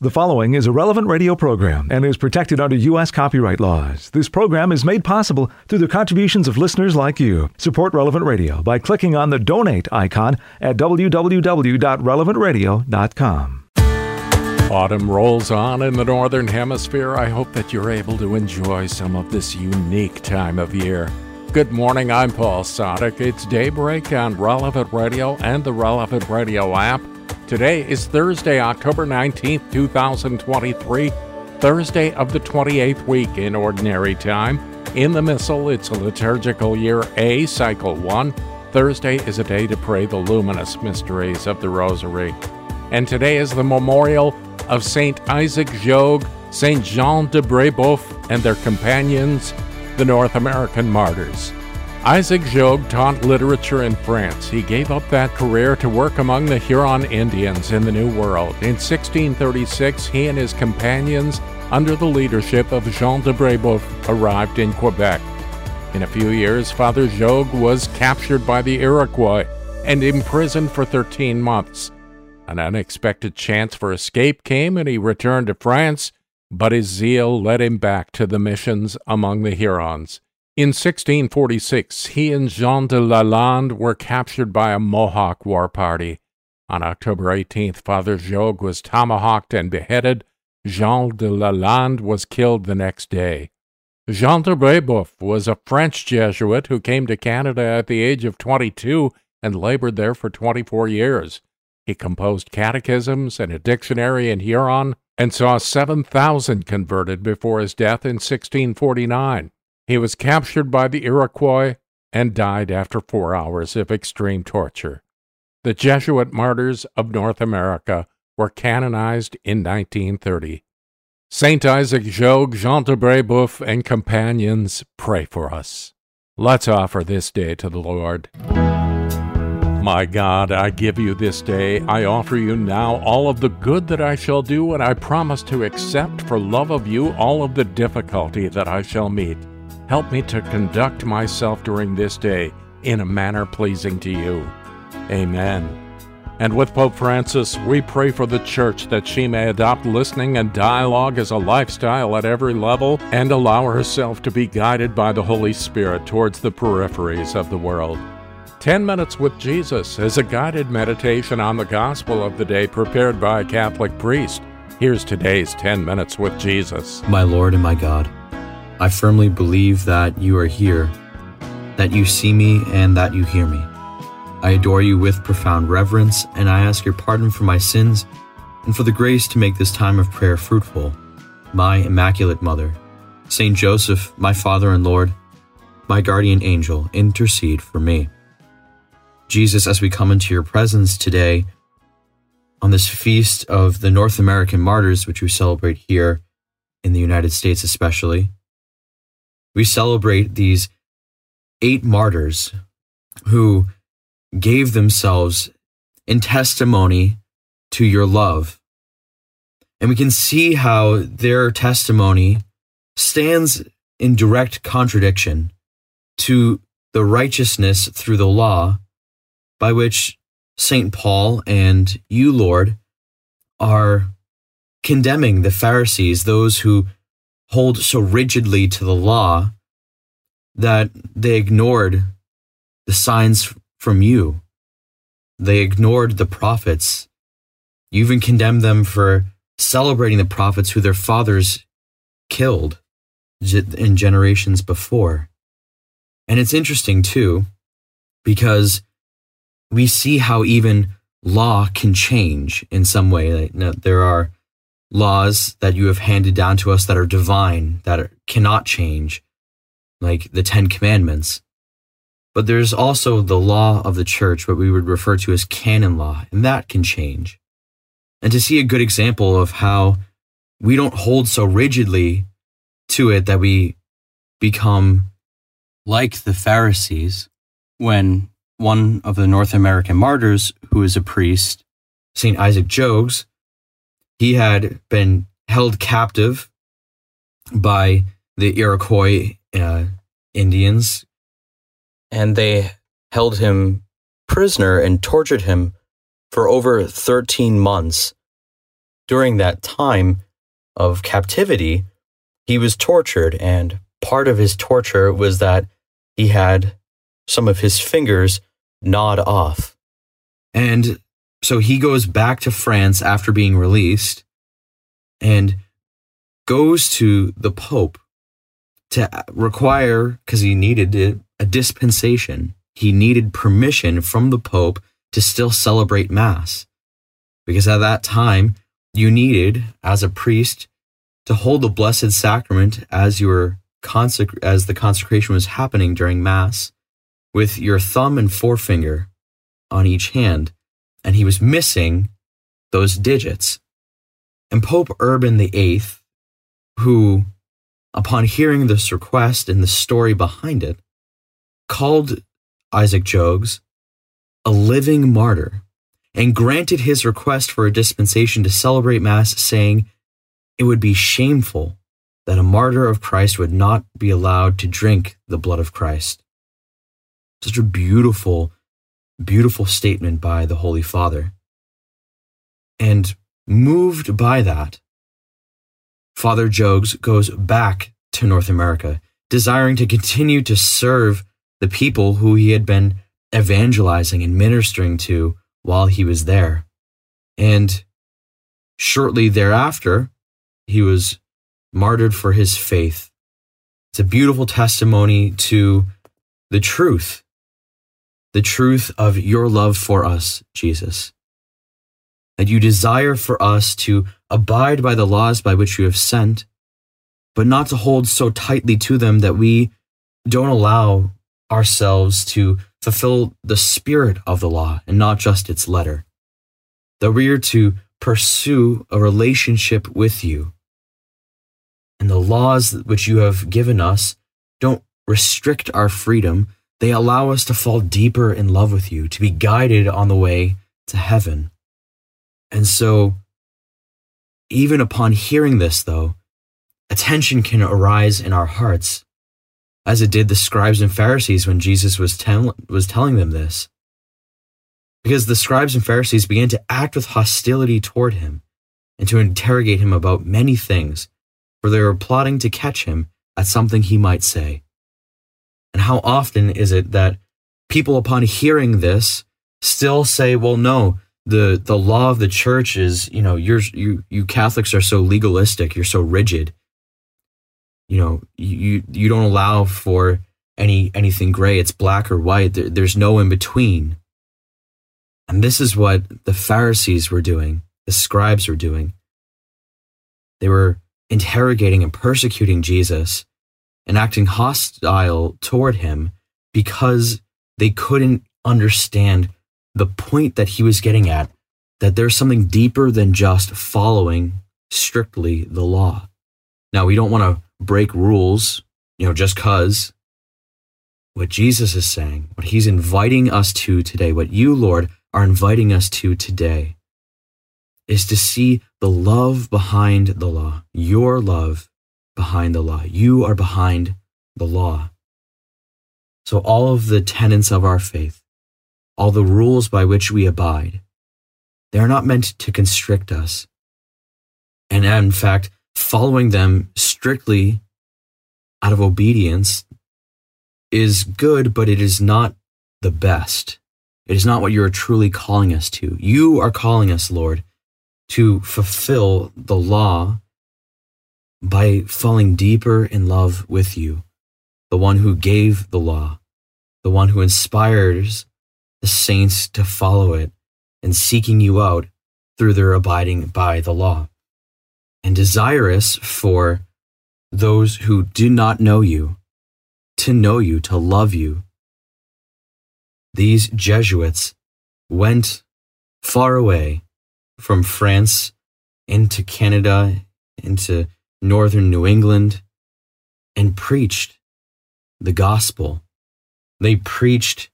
The following is a relevant radio program and is protected under U.S. copyright laws. This program is made possible through the contributions of listeners like you. Support Relevant Radio by clicking on the donate icon at www.relevantradio.com. Autumn rolls on in the Northern Hemisphere. I hope that you're able to enjoy some of this unique time of year. Good morning, I'm Paul Sadek. It's daybreak on Relevant Radio and the Relevant Radio app. Today is Thursday, October 19th, 2023, Thursday of the 28th week in Ordinary Time. In the Missal, it's a liturgical year A, Cycle 1. Thursday is a day to pray the luminous mysteries of the Rosary. And today is the memorial of Saint Isaac Jogues, Saint Jean de Brebeuf, and their companions, the North American martyrs. Isaac Jogues taught literature in France. He gave up that career to work among the Huron Indians in the New World. In 1636, he and his companions, under the leadership of Jean de Brebeuf, arrived in Quebec. In a few years, Father Jogues was captured by the Iroquois and imprisoned for 13 months. An unexpected chance for escape came and he returned to France, but his zeal led him back to the missions among the Hurons. In 1646, he and Jean de Lalande were captured by a Mohawk war party. On October 18th, Father Jogues was tomahawked and beheaded. Jean de Lalande was killed the next day. Jean de Brebeuf was a French Jesuit who came to Canada at the age of 22 and labored there for 24 years. He composed catechisms and a dictionary in Huron and saw 7,000 converted before his death in 1649. He was captured by the Iroquois and died after four hours of extreme torture. The Jesuit martyrs of North America were canonized in 1930. Saint Isaac Jogues, Jean de Brebeuf, and companions, pray for us. Let's offer this day to the Lord. My God, I give you this day. I offer you now all of the good that I shall do, and I promise to accept for love of you all of the difficulty that I shall meet. Help me to conduct myself during this day in a manner pleasing to you. Amen. And with Pope Francis, we pray for the Church that she may adopt listening and dialogue as a lifestyle at every level and allow herself to be guided by the Holy Spirit towards the peripheries of the world. 10 Minutes with Jesus is a guided meditation on the gospel of the day prepared by a Catholic priest. Here's today's 10 Minutes with Jesus. My Lord and my God, I firmly believe that you are here, that you see me, and that you hear me. I adore you with profound reverence, and I ask your pardon for my sins and for the grace to make this time of prayer fruitful. My Immaculate Mother, Saint Joseph, my Father and Lord, my guardian angel, intercede for me. Jesus, as we come into your presence today, on this feast of the North American martyrs, which we celebrate here in the United States especially, we celebrate these eight martyrs who gave themselves in testimony to your love. And we can see how their testimony stands in direct contradiction to the righteousness through the law by which St. Paul and you, Lord, are condemning the Pharisees, those who hold so rigidly to the law that they ignored the signs from you. They ignored the prophets. You even condemned them for celebrating the prophets who their fathers killed in generations before. And it's interesting too, because we see how even law can change in some way. There are laws that you have handed down to us that are divine, that are, cannot change, like the Ten Commandments. But there's also the law of the church, what we would refer to as canon law, and that can change. And to see a good example of how we don't hold so rigidly to it that we become like the Pharisees when one of the North American martyrs, who is a priest, St. Isaac Jogues, he had been held captive by the Iroquois uh, Indians, and they held him prisoner and tortured him for over 13 months. during that time of captivity, he was tortured, and part of his torture was that he had some of his fingers gnawed off. And so he goes back to France after being released and goes to the Pope to require, because he needed it, a dispensation. He needed permission from the Pope to still celebrate Mass. Because at that time, you needed, as a priest, to hold the Blessed Sacrament as your consec- as the consecration was happening during Mass, with your thumb and forefinger on each hand, and he was missing those digits. And Pope Urban VIII, who, upon hearing this request and the story behind it, called Isaac Jogues a living martyr and granted his request for a dispensation to celebrate Mass, saying it would be shameful that a martyr of Christ would not be allowed to drink the blood of Christ. Such a beautiful, beautiful statement by the Holy Father. And moved by that, Father Jogues goes back to North America, desiring to continue to serve the people who he had been evangelizing and ministering to while he was there. And shortly thereafter, he was martyred for his faith. It's a beautiful testimony to the truth, the truth of your love for us, Jesus. That you desire for us to abide by the laws by which you have sent, but not to hold so tightly to them that we don't allow ourselves to fulfill the spirit of the law and not just its letter. That we are to pursue a relationship with you. And the laws which you have given us don't restrict our freedom, they allow us to fall deeper in love with you, to be guided on the way to heaven. And so, even upon hearing this, though, attention can arise in our hearts as it did the scribes and Pharisees when Jesus was, tell- was telling them this. Because the scribes and Pharisees began to act with hostility toward him and to interrogate him about many things, for they were plotting to catch him at something he might say. And how often is it that people, upon hearing this, still say, well, no, the, the law of the church is, you know, you're, you, you Catholics are so legalistic, you're so rigid. You know you you don't allow for any anything gray. It's black or white. There, there's no in between. And this is what the pharisees were doing the scribes were doing. They were interrogating and persecuting jesus and acting hostile toward him because they couldn't understand the point that he was getting at that there's something deeper than just following strictly the law now we don't want to break rules, you know, just cuz. What Jesus is saying, what he's inviting us to today, what you, Lord, are inviting us to today, is to see the love behind the law, your love behind the law. You are behind the law. So, all of the tenets of our faith, all the rules by which we abide, they are not meant to constrict us. And in fact, following them strictly out of obedience is good, but it is not the best. It is not what you are truly calling us to. You are calling us, Lord, to fulfill the law by falling deeper in love with you, the one who gave the law, the one who inspires the saints to follow it and seeking you out through their abiding by the law and desirous for those who do not know you to know you, to love you. These Jesuits went far away from France into Canada, into northern New England, and preached the gospel. They preached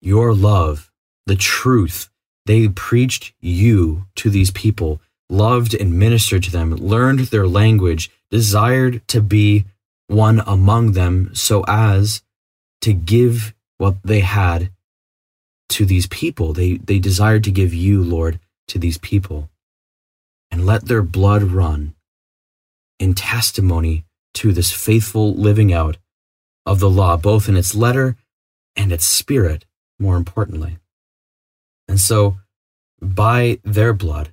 your love, the truth. They preached you to these people loved and ministered to them, learned their language, desired to be one among them so as to give what they had to these people. They, they desired to give you, Lord, to these people. and let their blood run in testimony to this faithful living out of the law, both in its letter and its spirit, more importantly. And so, by their blood,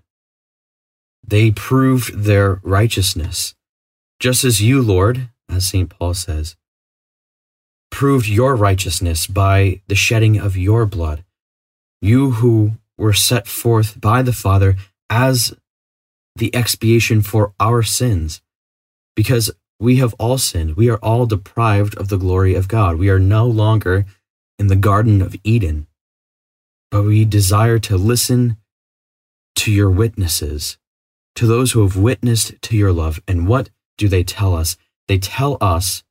they proved their righteousness, just as you, Lord, as St. Paul says, proved your righteousness by the shedding of your blood. You who were set forth by the Father as the expiation for our sins, because we have all sinned. We are all deprived of the glory of God. We are no longer in the Garden of Eden, but we desire to listen to your witnesses, to those who have witnessed to your love. And what do they tell us? They tell us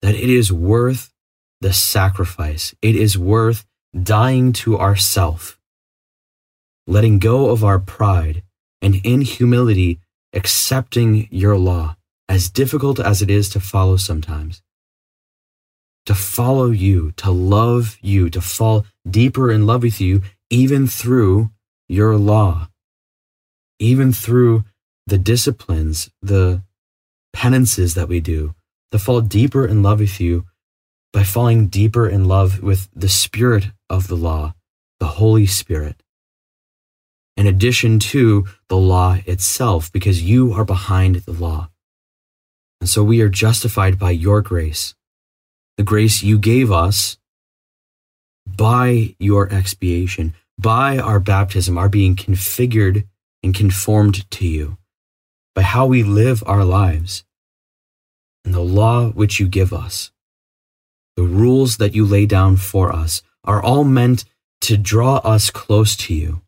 that it is worth the sacrifice. It is worth dying to ourself, letting go of our pride, and in humility accepting your law, as difficult as it is to follow sometimes. To follow you, to love you, to fall deeper in love with you, even through your law, even through the disciplines, the penances that we do, to fall deeper in love with you by falling deeper in love with the Spirit of the law, the Holy Spirit, in addition to the law itself, because you are behind the law. And so we are justified by your grace, the grace you gave us by your expiation, by our baptism, our being configured and conformed to you, by how we live our lives and the law which you give us, the rules that you lay down for us, are all meant to draw us close to you.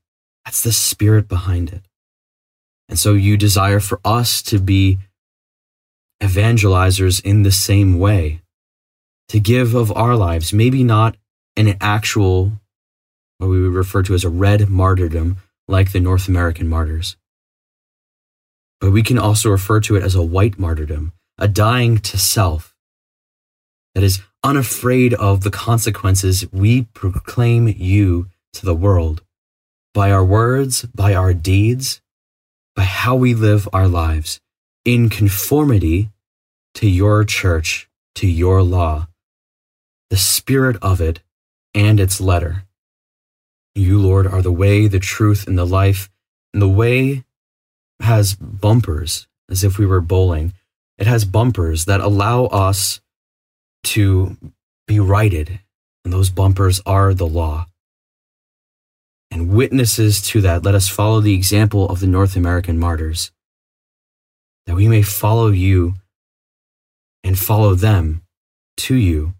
That's the spirit behind it. And so you desire for us to be evangelizers in the same way, to give of our lives, maybe not an actual, what we would refer to as a red martyrdom, like the North American martyrs. But we can also refer to it as a white martyrdom, a dying to self that is unafraid of the consequences, we proclaim you to the world by our words, by our deeds, by how we live our lives in conformity to your church, to your law, the spirit of it and its letter. You, Lord, are the way, the truth, and the life, and the way has bumpers as if we were bowling it has bumpers that allow us to be righted, and those bumpers are the law. And witnesses to that, let us follow the example of the North American martyrs, that we may follow you and follow them to you.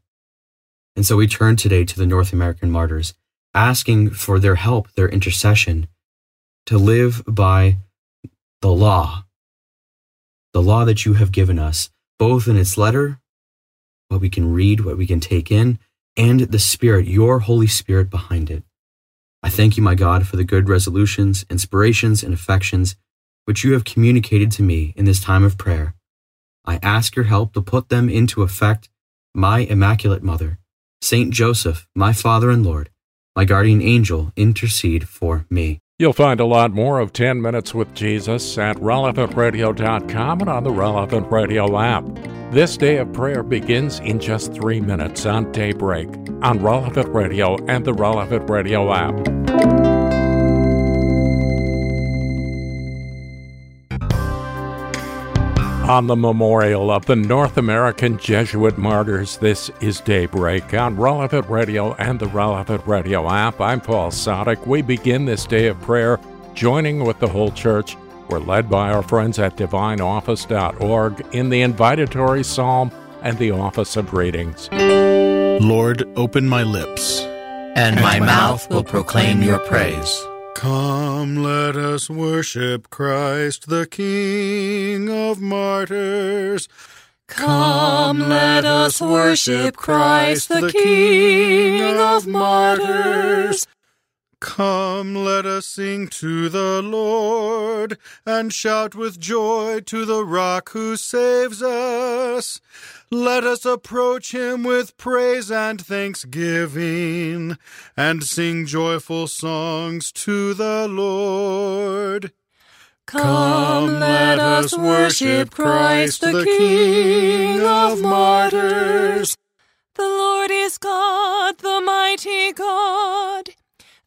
And so we turn today to the North American martyrs, asking for their help, their intercession, to live by the law the law that you have given us, both in its letter, what we can read, what we can take in, and the Spirit, your Holy Spirit behind it. I thank you, my God, for the good resolutions, inspirations, and affections which you have communicated to me in this time of prayer. I ask your help to put them into effect, my Immaculate Mother, Saint Joseph, my Father and Lord, my guardian angel, intercede for me. You'll find a lot more of 10 Minutes with Jesus at relevantradio.com and on the Relevant Radio app. This day of prayer begins in just three minutes on daybreak on Relevant Radio and the Relevant Radio app. On the memorial of the North American Jesuit martyrs, this is Daybreak on Relevant Radio and the Relevant Radio app. I'm Paul Sadek. We begin this day of prayer joining with the whole church. We're led by our friends at divineoffice.org in the invitatory psalm and the office of readings. Lord, open my lips, and my mouth will proclaim your praise. Come, let us worship Christ, the King of martyrs. Come, let us worship Christ, the King of martyrs. Come, let us sing to the Lord, and shout with joy to the rock who saves us. Let us approach him with praise and thanksgiving, and sing joyful songs to the Lord. Come, let us worship Christ, the King of martyrs. The Lord is God, the mighty God,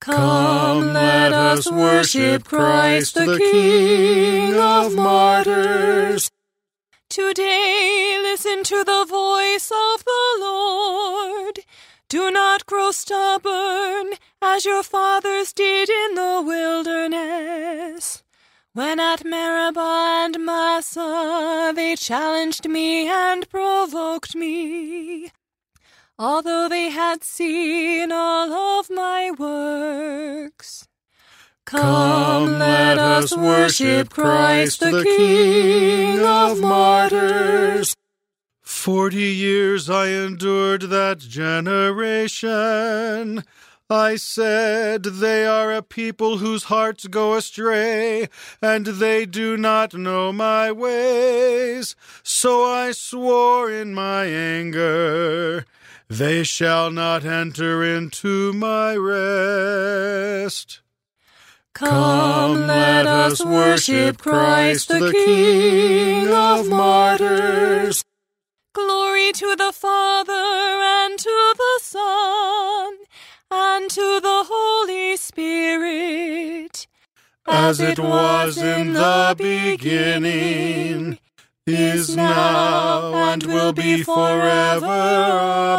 Come, let us worship Christ, the King of martyrs. Today, listen to the voice of the Lord. Do not grow stubborn, as your fathers did in the wilderness. When at Meribah and Massah they challenged me and provoked me, although they had seen all of my works. Come, let us worship Christ, the King of martyrs. Forty years I endured that generation. I said, They are a people whose hearts go astray, and they do not know my ways. So I swore in my anger, They shall not enter into my rest. Come, let us worship Christ, the King of martyrs. Glory to the Father, and to the Son, and to the Holy Spirit, as it was in the beginning, is now, and will be forever.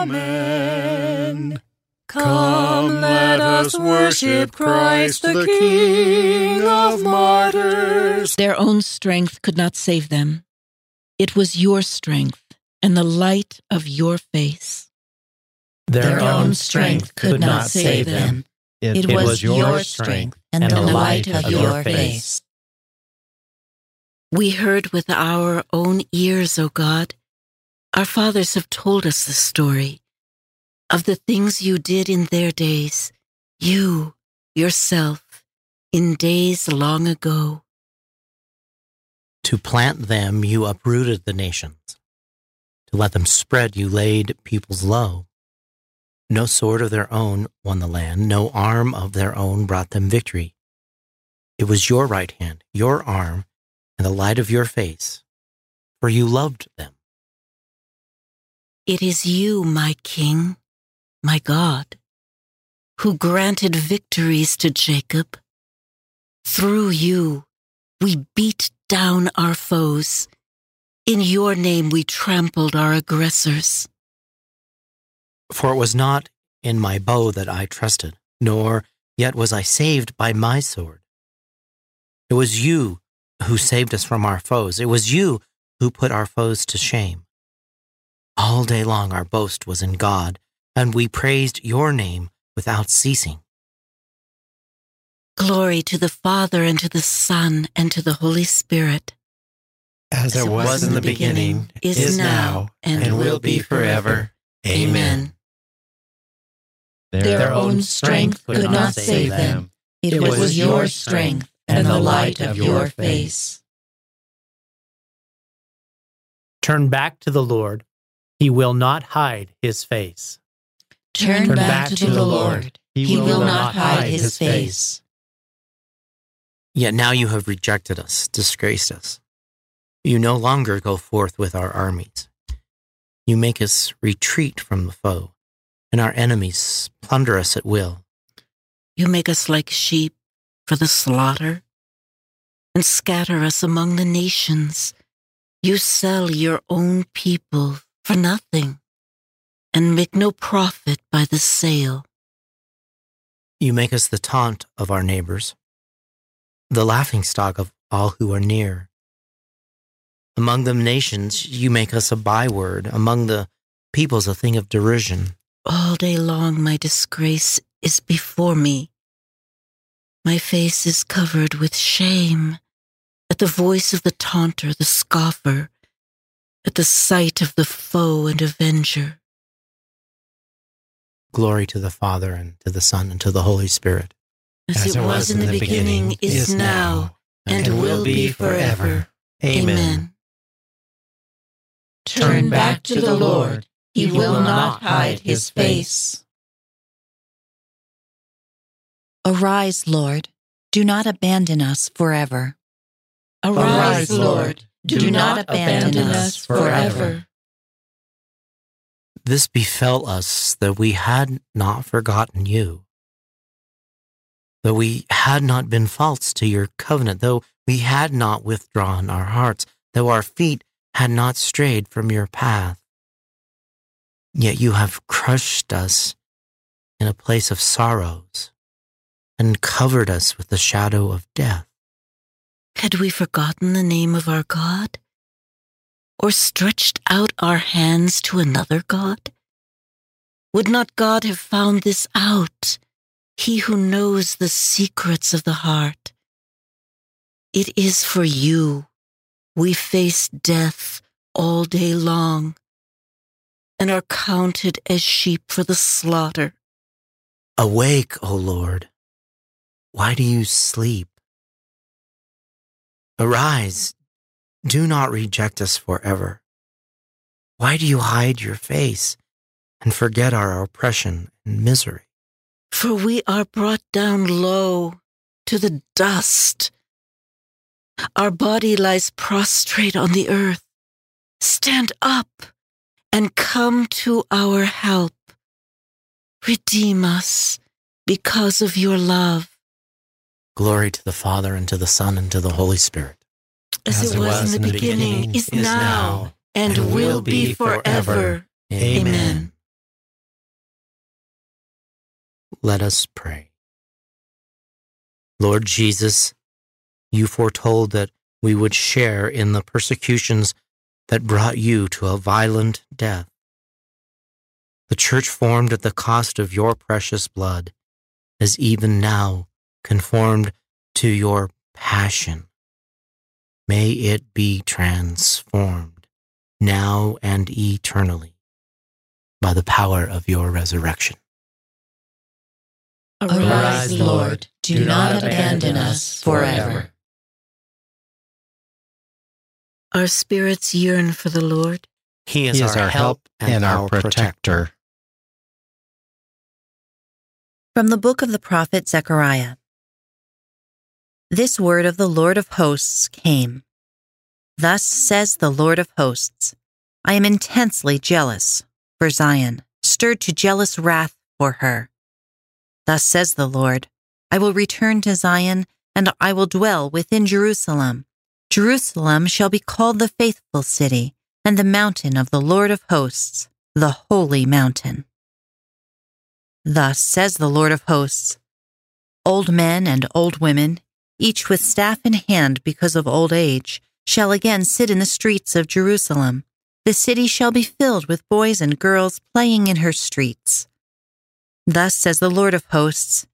Amen. Come, let us worship Christ, the King of martyrs. Their own strength could not save them. It was your strength and the light of your face. Their own strength could not save them. It, was your strength and the light of your face. We heard with our own ears, O God. Our fathers have told us the story of the things you did in their days, you, yourself, in days long ago. To plant them, you uprooted the nations. To let them spread, you laid peoples low. No sword of their own won the land, no arm of their own brought them victory. It was your right hand, your arm, and the light of your face, for you loved them. It is you, my King, my God, who granted victories to Jacob. Through you, we beat down our foes. In your name, we trampled our aggressors. For it was not in my bow that I trusted, nor yet was I saved by my sword. It was you who saved us from our foes. It was you who put our foes to shame. All day long our boast was in God, and we praised your name without ceasing. Glory to the Father, and to the Son, and to the Holy Spirit. As, it was, in the beginning, is, now, and, will be forever. Amen. Their own strength could not save them. It was your strength and the light of your face. Turn back to the Lord. He will not hide his face. Turn, back, to the Lord. He will not hide his face. Yet now you have rejected us, disgraced us. You no longer go forth with our armies. You make us retreat from the foe, and our enemies plunder us at will. You make us like sheep for the slaughter and scatter us among the nations. You sell your own people for nothing and make no profit by the sale. You make us the taunt of our neighbors, the laughing stock of all who are near. Among the nations, you make us a byword, among the peoples, a thing of derision. All day long, my disgrace is before me. My face is covered with shame at the voice of the taunter, the scoffer, at the sight of the foe and avenger. Glory to the Father, and to the Son, and to the Holy Spirit. As, As it, was, was in the beginning, beginning is now, and, and will be forever. Amen. Turn back to the Lord. He will not hide his face. Arise, Lord. Do not abandon us forever. Arise, Lord. Do not abandon us forever. This befell us that we had not forgotten you, that we had not been false to your covenant, though we had not withdrawn our hearts, though our feet had not strayed from your path. Yet you have crushed us in a place of sorrows and covered us with the shadow of death. Had we forgotten the name of our God? Or stretched out our hands to another God? Would not God have found this out, He who knows the secrets of the heart? It is for you we face death all day long and are counted as sheep for the slaughter. Awake, O Lord. Why do you sleep? Arise, do not reject us forever. Why do you hide your face and forget our oppression and misery? For we are brought down low to the dust. Our body lies prostrate on the earth. Stand up and come to our help. Redeem us because of your love. Glory to the Father, and to the Son, and to the Holy Spirit. As, As it, was, was in the beginning, beginning is, is now, and, and will be forever. Amen. Let us pray. Lord Jesus, you foretold that we would share in the persecutions that brought you to a violent death. The church formed at the cost of your precious blood, as even now conformed to your passion. May it be transformed now and eternally by the power of your resurrection. Arise, Lord, do not abandon us forever. Our spirits yearn for the Lord. He is, he is our, our, help and, and our protector. From the book of the prophet Zechariah. This word of the Lord of hosts came. Thus says the Lord of hosts I am intensely jealous for Zion, stirred to jealous wrath for her. Thus says the Lord I will return to Zion, and I will dwell within Jerusalem. Jerusalem shall be called the faithful city, and the mountain of the Lord of hosts, the holy mountain. Thus says the Lord of hosts Old men and old women, each with staff in hand because of old age, shall again sit in the streets of Jerusalem. The city shall be filled with boys and girls playing in her streets. Thus says the Lord of hosts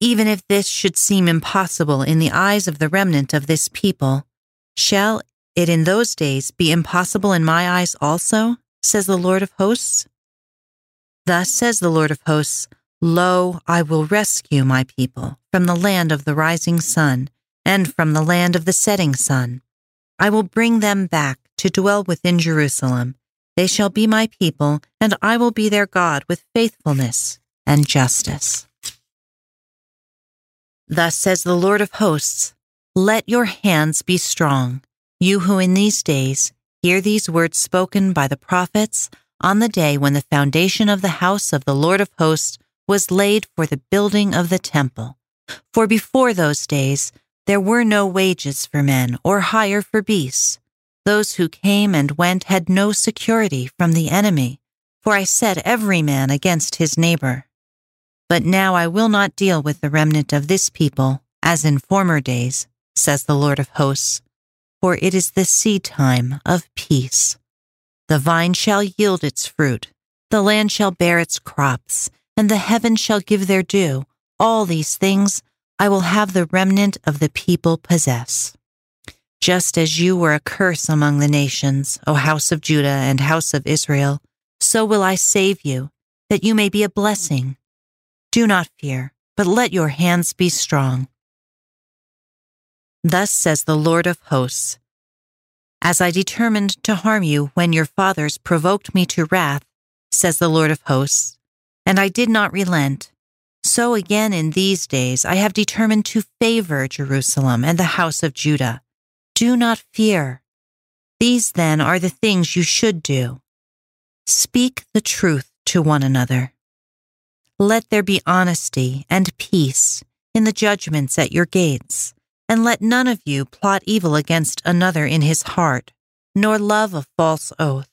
Even if this should seem impossible in the eyes of the remnant of this people, shall it in those days be impossible in my eyes also? says the Lord of hosts. Thus says the Lord of hosts Lo, I will rescue my people from the land of the rising sun and from the land of the setting sun. I will bring them back to dwell within Jerusalem. They shall be my people, and I will be their God with faithfulness and justice. Thus says the Lord of hosts Let your hands be strong, you who in these days hear these words spoken by the prophets on the day when the foundation of the house of the Lord of hosts was laid for the building of the temple. For before those days there were no wages for men or hire for beasts. Those who came and went had no security from the enemy, for I set every man against his neighbor. But now I will not deal with the remnant of this people as in former days, says the Lord of hosts, for it is the seed time of peace. The vine shall yield its fruit, the land shall bear its crops, and the heavens shall give their due. All these things I will have the remnant of the people possess. Just as you were a curse among the nations, O house of Judah and house of Israel, so will I save you, that you may be a blessing. Do not fear, but let your hands be strong. Thus says the Lord of hosts As I determined to harm you when your fathers provoked me to wrath, says the Lord of hosts, and I did not relent, so again in these days I have determined to favor Jerusalem and the house of Judah. Do not fear. These then are the things you should do. Speak the truth to one another. Let there be honesty and peace in the judgments at your gates, and let none of you plot evil against another in his heart, nor love a false oath.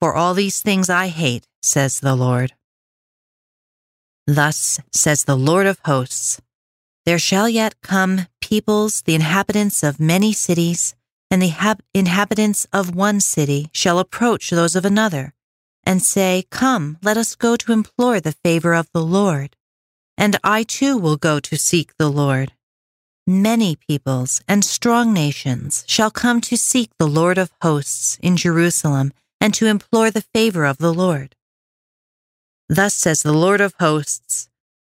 For all these things I hate, says the Lord. Thus says the Lord of hosts There shall yet come peoples, the inhabitants of many cities, and the hab- inhabitants of one city shall approach those of another, and say, Come, let us go to implore the favor of the Lord. And I too will go to seek the Lord. Many peoples and strong nations shall come to seek the Lord of hosts in Jerusalem and to implore the favor of the Lord. Thus says the Lord of hosts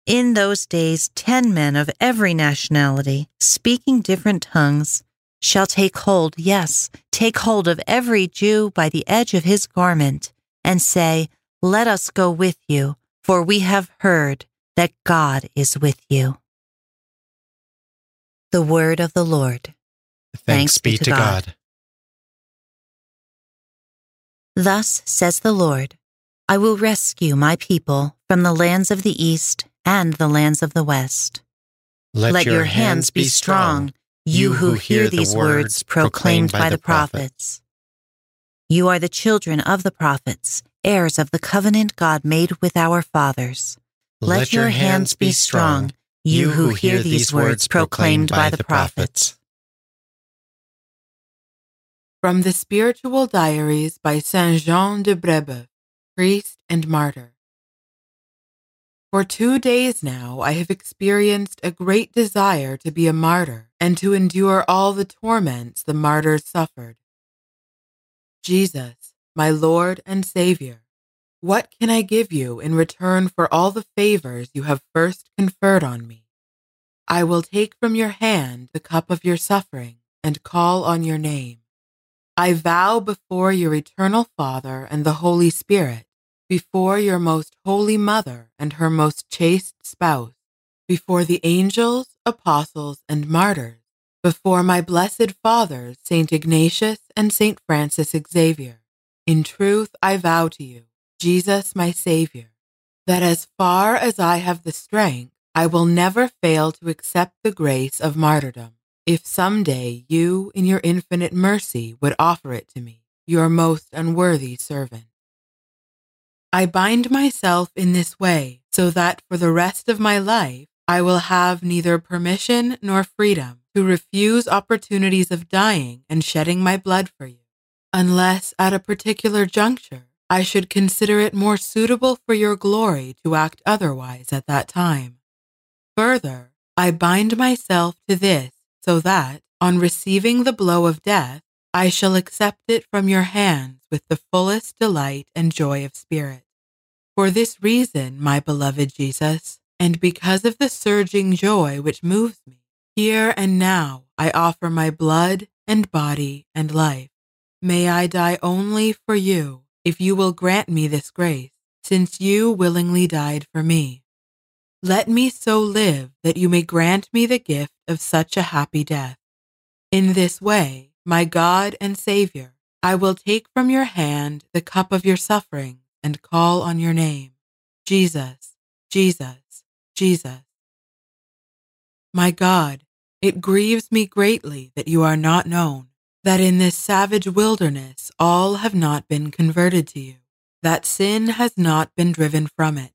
in those days, ten men of every nationality, speaking different tongues, shall take hold, yes, take hold of every Jew by the edge of his garment, and say, Let us go with you, for we have heard that God is with you. The word of the Lord. Thanks, be, to God. God. Thus says the Lord I will rescue my people from the lands of the east and the lands of the west. Let, Let your hands be strong, you who hear these words proclaimed by the prophets. You are the children of the prophets, heirs of the covenant God made with our fathers. Let your hands be strong, you who hear these words proclaimed by the prophets. From the Spiritual Diaries by Saint Jean de Brebeuf, priest and martyr. For two days now, I have experienced a great desire to be a martyr and to endure all the torments the martyrs suffered. Jesus, my Lord and Savior, what can I give you in return for all the favors you have first conferred on me? I will take from your hand the cup of your suffering and call on your name. I vow before your eternal Father and the Holy Spirit before your most holy mother and her most chaste spouse, before the angels, apostles, and martyrs, before my blessed fathers, St. Ignatius and St. Francis Xavier. In truth, I vow to you, Jesus, my Savior, that as far as I have the strength, I will never fail to accept the grace of martyrdom, if some day you, in your infinite mercy, would offer it to me, your most unworthy servant. I bind myself in this way so that for the rest of my life I will have neither permission nor freedom to refuse opportunities of dying and shedding my blood for you, unless at a particular juncture I should consider it more suitable for your glory to act otherwise at that time. Further, I bind myself to this so that, on receiving the blow of death, I shall accept it from your hands with the fullest delight and joy of spirit. For this reason, my beloved Jesus, and because of the surging joy which moves me, here and now I offer my blood and body and life. May I die only for you, if you will grant me this grace, since you willingly died for me. Let me so live that you may grant me the gift of such a happy death. In this way, my God and Savior, I will take from your hand the cup of your suffering and call on your name. Jesus, Jesus, Jesus. My God, it grieves me greatly that you are not known, that in this savage wilderness all have not been converted to you, that sin has not been driven from it.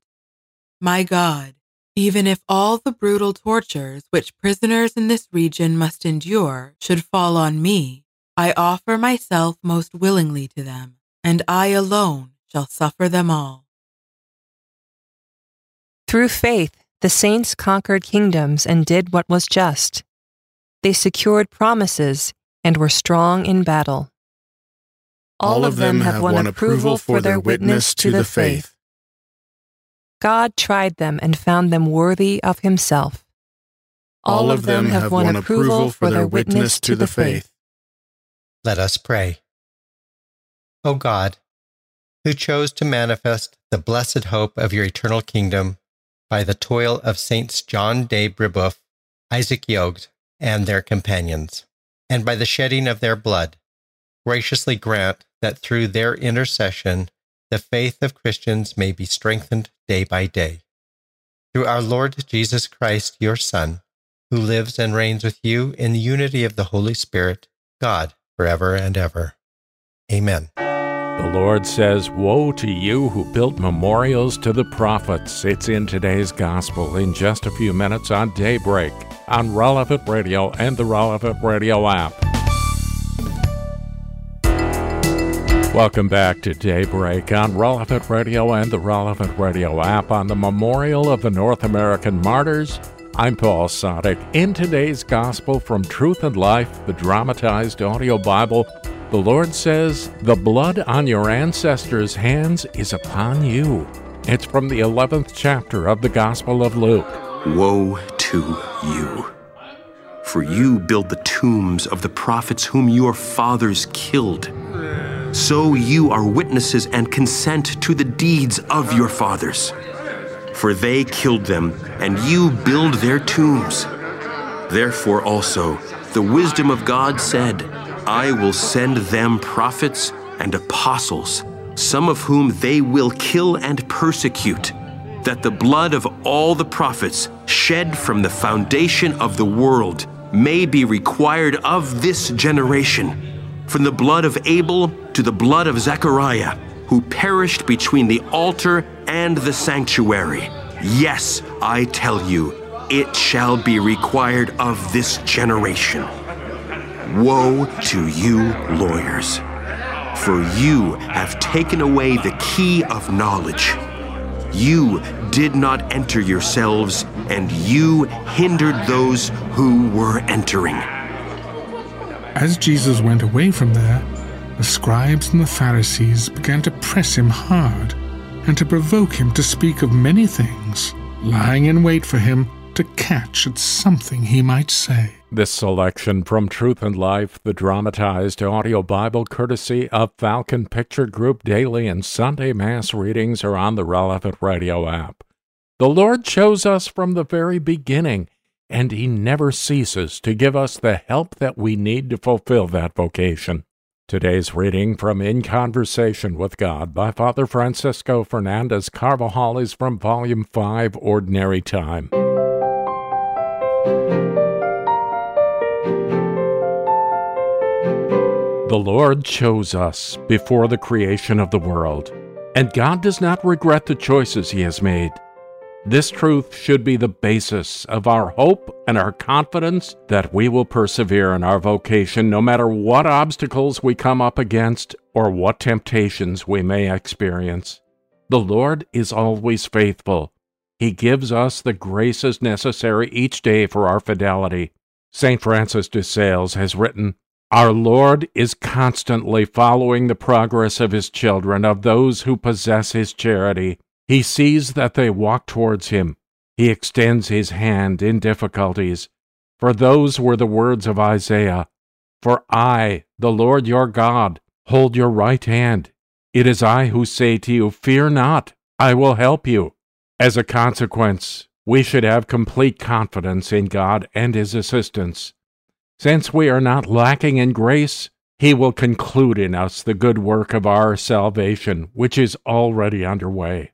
My God, Even if all the brutal tortures which prisoners in this region must endure should fall on me, I offer myself most willingly to them, and I alone shall suffer them all. Through faith, the saints conquered kingdoms and did what was just. They secured promises and were strong in battle. All of them have won approval for their witness to the faith. God tried them and found them worthy of himself. All of them have won approval for their witness to the faith. Let us pray. O God, who chose to manifest the blessed hope of your eternal kingdom by the toil of Saints John de Brebeuf, Isaac Jogues, and their companions, and by the shedding of their blood, graciously grant that through their intercession the faith of Christians may be strengthened day by day. Through our Lord Jesus Christ, your Son, who lives and reigns with you in the unity of the Holy Spirit, God, forever and ever. Amen. The Lord says, Woe to you who built memorials to the prophets. It's in today's gospel in just a few minutes on Daybreak on Relevant Radio and the Relevant Radio app. Welcome back to Daybreak on Relevant Radio and the Relevant Radio app on the Memorial of the North American Martyrs. I'm Paul Sadek. In today's Gospel from Truth and Life, the dramatized audio Bible, the Lord says, The blood on your ancestors' hands is upon you. It's from the 11th chapter of the Gospel of Luke. Woe to you! For you build the tombs of the prophets whom your fathers killed. So you are witnesses and consent to the deeds of your fathers. For they killed them, and you build their tombs. Therefore also, the wisdom of God said, I will send them prophets and apostles, some of whom they will kill and persecute, that the blood of all the prophets shed from the foundation of the world may be required of this generation from the blood of Abel to the blood of Zechariah, who perished between the altar and the sanctuary. Yes, I tell you, it shall be required of this generation. Woe to you, lawyers, for you have taken away the key of knowledge. You did not enter yourselves, and you hindered those who were entering. As Jesus went away from there, the scribes and the Pharisees began to press him hard and to provoke him to speak of many things, lying in wait for him to catch at something he might say. This selection from Truth and Life, the dramatized audio Bible courtesy of Falcon Picture Group daily and Sunday Mass readings are on the relevant radio app. The Lord chose us from the very beginning and He never ceases to give us the help that we need to fulfill that vocation. Today's reading from In Conversation with God by Father Francisco Fernandez Carvajal is from Volume 5, Ordinary Time. The Lord chose us before the creation of the world, and God does not regret the choices He has made. This truth should be the basis of our hope and our confidence that we will persevere in our vocation no matter what obstacles we come up against or what temptations we may experience. The Lord is always faithful. He gives us the graces necessary each day for our fidelity. St. Francis de Sales has written, Our Lord is constantly following the progress of His children, of those who possess His charity. He sees that they walk towards him. He extends his hand in difficulties. For those were the words of Isaiah For I, the Lord your God, hold your right hand. It is I who say to you, Fear not, I will help you. As a consequence, we should have complete confidence in God and His assistance. Since we are not lacking in grace, He will conclude in us the good work of our salvation, which is already underway.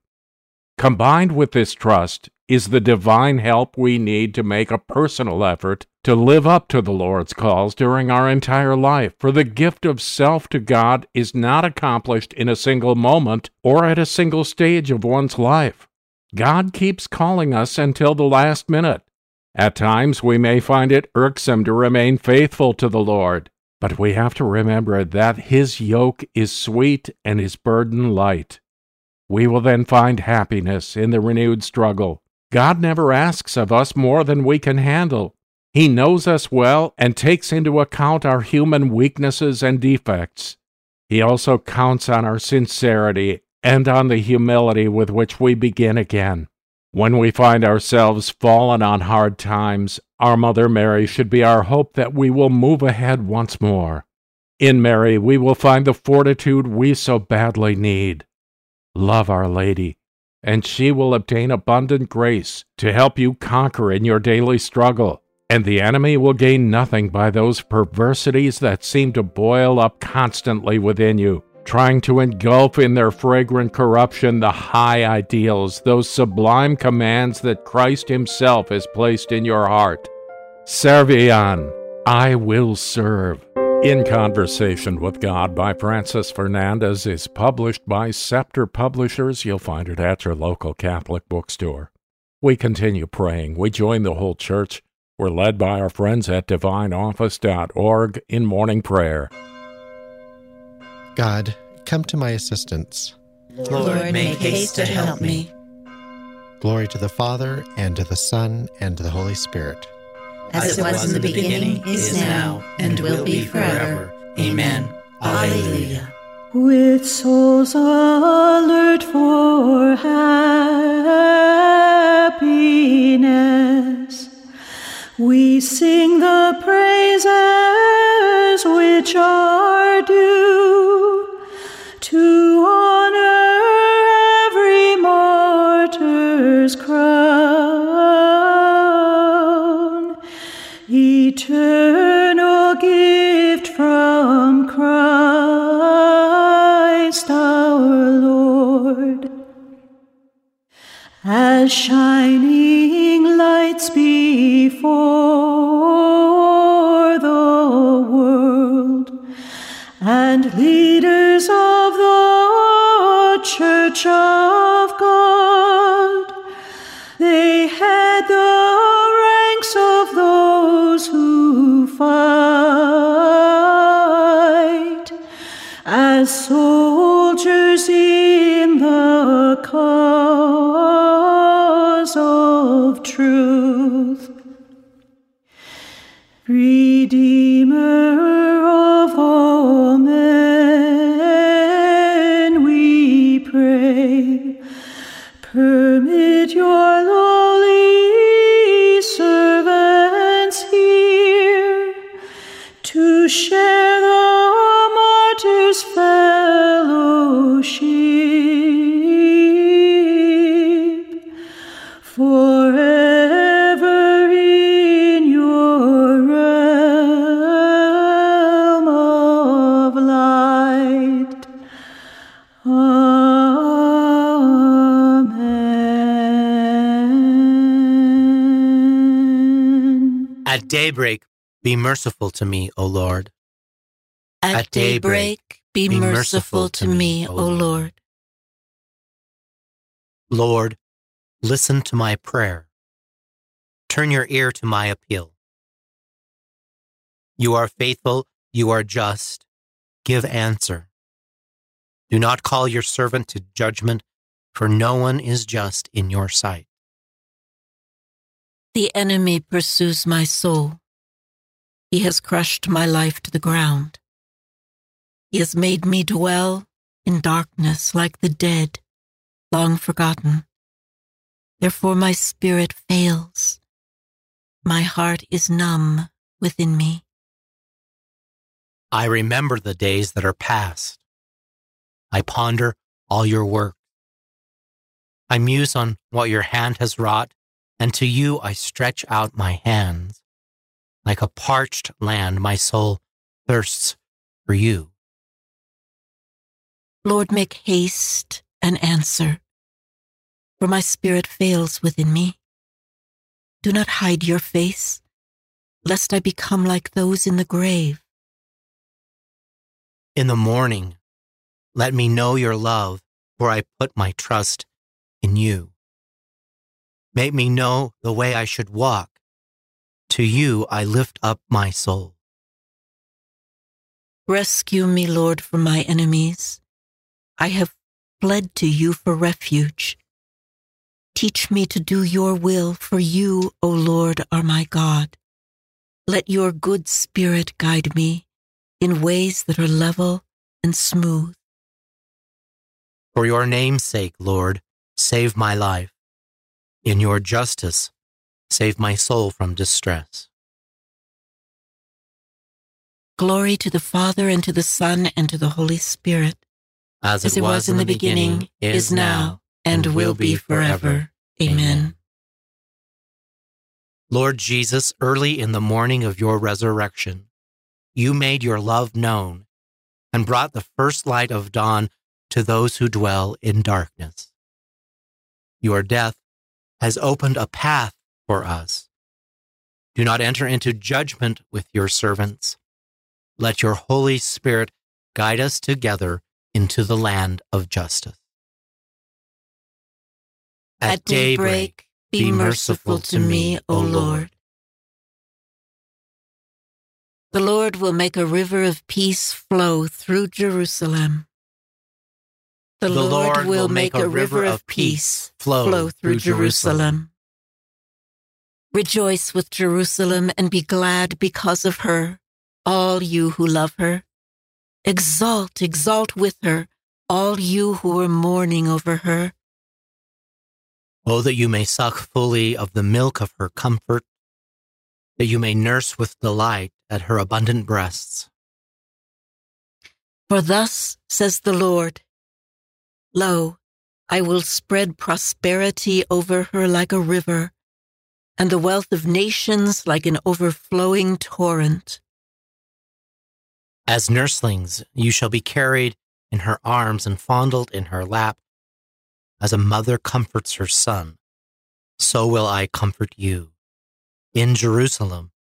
Combined with this trust is the divine help we need to make a personal effort to live up to the Lord's calls during our entire life, for the gift of self to God is not accomplished in a single moment or at a single stage of one's life. God keeps calling us until the last minute. At times we may find it irksome to remain faithful to the Lord, but we have to remember that His yoke is sweet and His burden light. We will then find happiness in the renewed struggle. God never asks of us more than we can handle. He knows us well and takes into account our human weaknesses and defects. He also counts on our sincerity and on the humility with which we begin again. When we find ourselves fallen on hard times, our Mother Mary should be our hope that we will move ahead once more. In Mary, we will find the fortitude we so badly need. Love Our Lady, and she will obtain abundant grace to help you conquer in your daily struggle. And the enemy will gain nothing by those perversities that seem to boil up constantly within you trying to engulf in their fragrant corruption the high ideals, those sublime commands that Christ Himself has placed in your heart. Serviam, I will serve. In Conversation with God by Francis Fernandez is published by Scepter Publishers. You'll find it at your local Catholic bookstore. We continue praying. We join the whole church. We're led by our friends at divineoffice.org in morning prayer. God, come to my assistance. Lord, make haste to help me. Glory to the Father, and to the Son, and to the Holy Spirit. As it was in the beginning, is now, and will be forever. Amen. Alleluia. With souls alert for happiness, we sing the praises which are due to honor every martyr's crown, shining lights before the world and leaders of the Church of God. They head the ranks of those who fight as soldiers At daybreak, be merciful to me, O Lord. At, daybreak, be, merciful to me, O Lord. Lord, listen to my prayer. Turn your ear to my appeal. You are faithful, you are just. Give answer. Do not call your servant to judgment, for no one is just in your sight. The enemy pursues my soul. He has crushed my life to the ground. He has made me dwell in darkness like the dead, long forgotten. Therefore my spirit fails. My heart is numb within me. I remember the days that are past. I ponder all your work. I muse on what your hand has wrought, and to you I stretch out my hands. Like a parched land, my soul thirsts for you. Lord, make haste and answer, for my spirit fails within me. Do not hide your face, lest I become like those in the grave. In the morning, let me know your love, for I put my trust in you. Make me know the way I should walk. To you I lift up my soul. Rescue me, Lord, from my enemies. I have fled to you for refuge. Teach me to do your will, for you, O Lord, are my God. Let your good spirit guide me in ways that are level and smooth. For your name's sake, Lord, save my life. In your justice, save my soul from distress. Glory to the Father, and to the Son, and to the Holy Spirit. As it, As it was, was in the beginning, is now, and will be forever. Amen. Lord Jesus, early in the morning of your resurrection, you made your love known and brought the first light of dawn to those who dwell in darkness. Your death has opened a path for us. Do not enter into judgment with your servants. Let your Holy Spirit guide us together into the land of justice. At daybreak, be merciful to me, O Lord. The Lord will make a river of peace flow through Jerusalem. The, the Lord, Lord will make a river of peace flow, flow through Jerusalem. Rejoice with Jerusalem and be glad because of her, all you who love her. Exalt, exalt with her, all you who are mourning over her. Oh, that you may suck fully of the milk of her comfort, that you may nurse with delight at her abundant breasts. For thus says the Lord Lo, I will spread prosperity over her like a river, and the wealth of nations like an overflowing torrent. As nurslings, you shall be carried in her arms and fondled in her lap. As a mother comforts her son, so will I comfort you. In Jerusalem,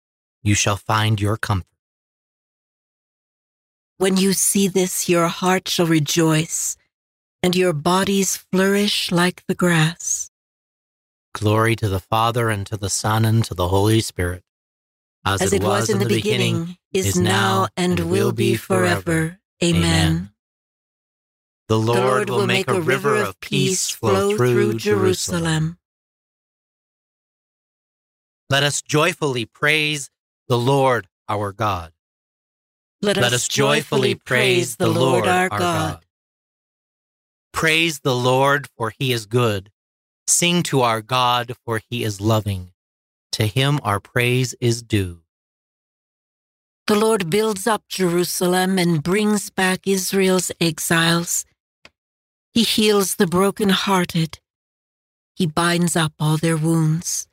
you shall find your comfort. When you see this, your heart shall rejoice and your bodies flourish like the grass. Glory to the Father, and to the Son, and to the Holy Spirit. As, As it, was, was in the beginning, beginning is now, and will be forever. Amen. Amen. The Lord, the Lord will make a river of peace flow through Jerusalem. Let us joyfully praise the Lord our God. Let us, Let us joyfully praise the Lord our God. Praise the Lord, for he is good. Sing to our God, for he is loving. To him our praise is due. The Lord builds up Jerusalem and brings back Israel's exiles. He heals the broken-hearted. He binds up all their wounds.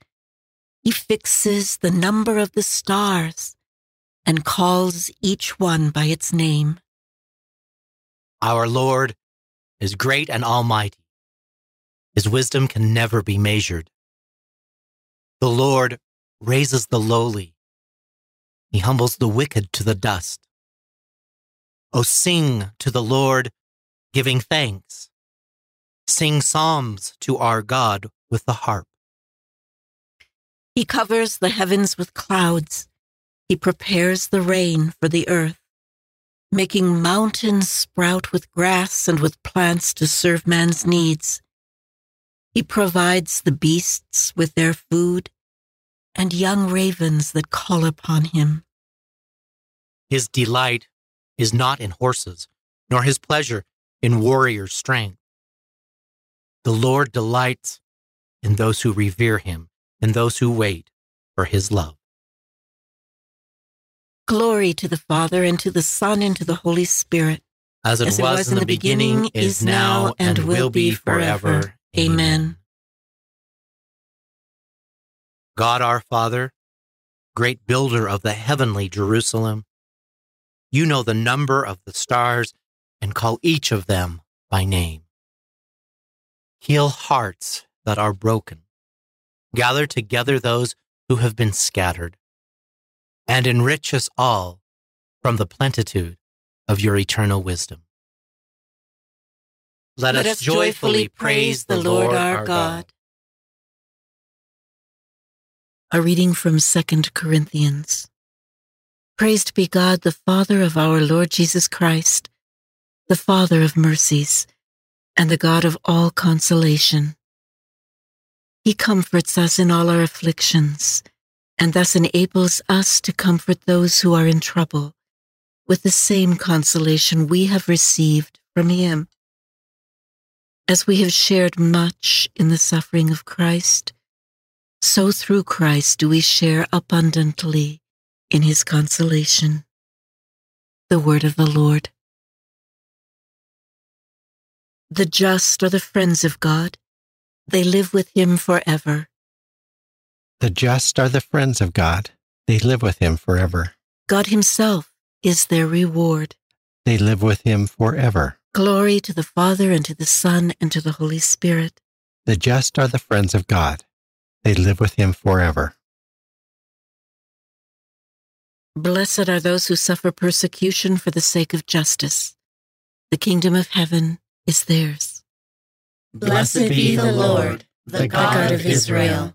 He fixes the number of the stars and calls each one by its name. Our Lord is great and almighty. His wisdom can never be measured. The Lord raises the lowly. He humbles the wicked to the dust. O sing to the Lord, giving thanks. Sing psalms to our God with the harp. He covers the heavens with clouds. He prepares the rain for the earth making mountains sprout with grass and with plants to serve man's needs. He provides the beasts with their food and young ravens that call upon him. His delight is not in horses, nor his pleasure in warrior strength. The Lord delights in those who revere him and those who wait for his love. Glory to the Father, and to the Son, and to the Holy Spirit. As it, As it was, was, in the beginning, beginning is now, and, and will be forever. forever. Amen. God our Father, great builder of the heavenly Jerusalem, you know the number of the stars and call each of them by name. Heal hearts that are broken. Gather together those who have been scattered and enrich us all from the plenitude of your eternal wisdom. Let, Let us joyfully praise the Lord our God. A reading from 2 Corinthians. Praised be God, the Father of our Lord Jesus Christ, the Father of mercies, and the God of all consolation. He comforts us in all our afflictions, and thus enables us to comfort those who are in trouble with the same consolation we have received from Him. As we have shared much in the suffering of Christ, so through Christ do we share abundantly in his consolation. The word of the Lord. The just are the friends of God. They live with him forever. The just are the friends of God. They live with him forever. God himself is their reward. They live with him forever. Glory to the Father and to the Son and to the Holy Spirit. The just are the friends of God. They live with him forever. Blessed are those who suffer persecution for the sake of justice. The kingdom of heaven is theirs. Blessed be the Lord, the God of Israel.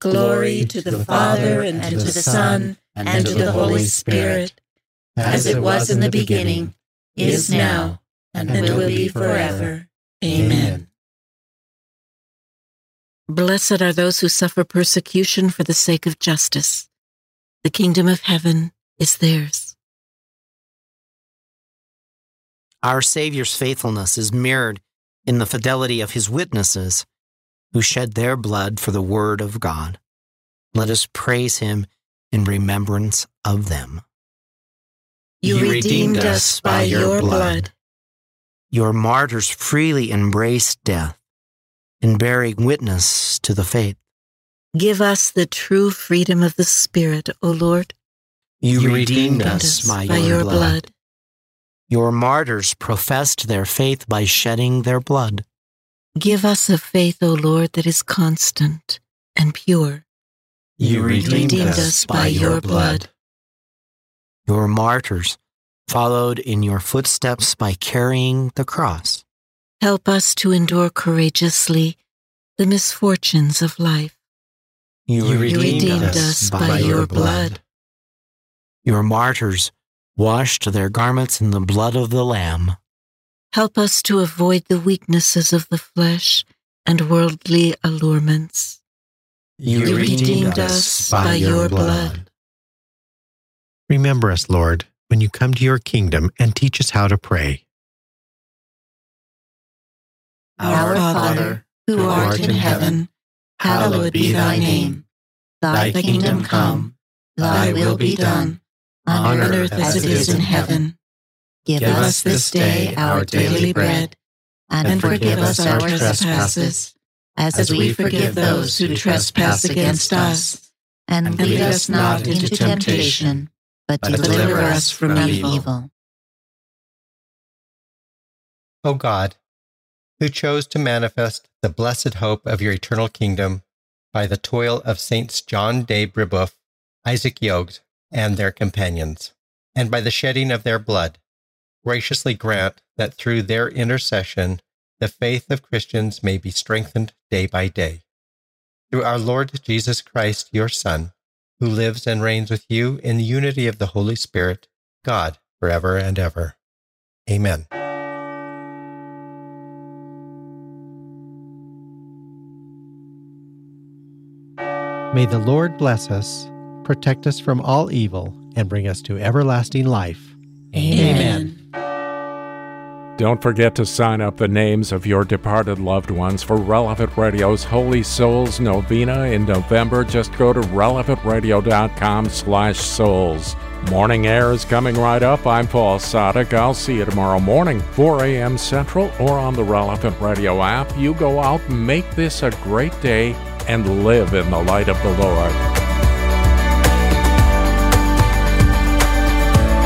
Glory to the Father, and to the Son, and to the Holy Spirit, as it was in the beginning, is now, and will be forever. Amen. Blessed are those who suffer persecution for the sake of justice. The kingdom of heaven is theirs. Our Savior's faithfulness is mirrored in the fidelity of his witnesses who shed their blood for the word of God. Let us praise him in remembrance of them. You, you redeemed us by your blood. Your martyrs freely embraced death in bearing witness to the faith. Give us the true freedom of the Spirit, O Lord. You, you redeemed, redeemed us by, by your, blood. blood. Your martyrs professed their faith by shedding their blood. Give us a faith, O Lord, that is constant and pure. You redeemed, redeemed us by your blood. Your martyrs followed in your footsteps by carrying the cross. Help us to endure courageously the misfortunes of life. You, you redeemed, redeemed, us by, by your blood. Your martyrs washed their garments in the blood of the Lamb. Help us to avoid the weaknesses of the flesh and worldly allurements. You, you redeemed, redeemed us by, by your blood. blood. Remember us, Lord, when you come to your kingdom and teach us how to pray. Our Father, who art in heaven, hallowed be thy name. Thy kingdom come, thy will be done, on earth as it is in heaven. Give us this day our daily bread, and forgive us our trespasses, as we forgive those who trespass against us. And lead us not into temptation, but deliver us from evil. O God, who chose to manifest the blessed hope of your eternal kingdom by the toil of Saints John de Brebeuf, Isaac Jogues, and their companions, and by the shedding of their blood, graciously grant that through their intercession the faith of Christians may be strengthened day by day. Through our Lord Jesus Christ, your Son, who lives and reigns with you in the unity of the Holy Spirit, God, forever and ever. Amen. May the Lord bless us, protect us from all evil, and bring us to everlasting life. Amen. Don't forget to sign up the names of your departed loved ones for Relevant Radio's Holy Souls Novena in November. Just go to relevantradio.com slash souls. Morning Air is coming right up. I'm Paul Sadek. I'll see you tomorrow morning, 4 a.m. Central, or on the Relevant Radio app. You go out, make this a great day, and live in the light of the Lord.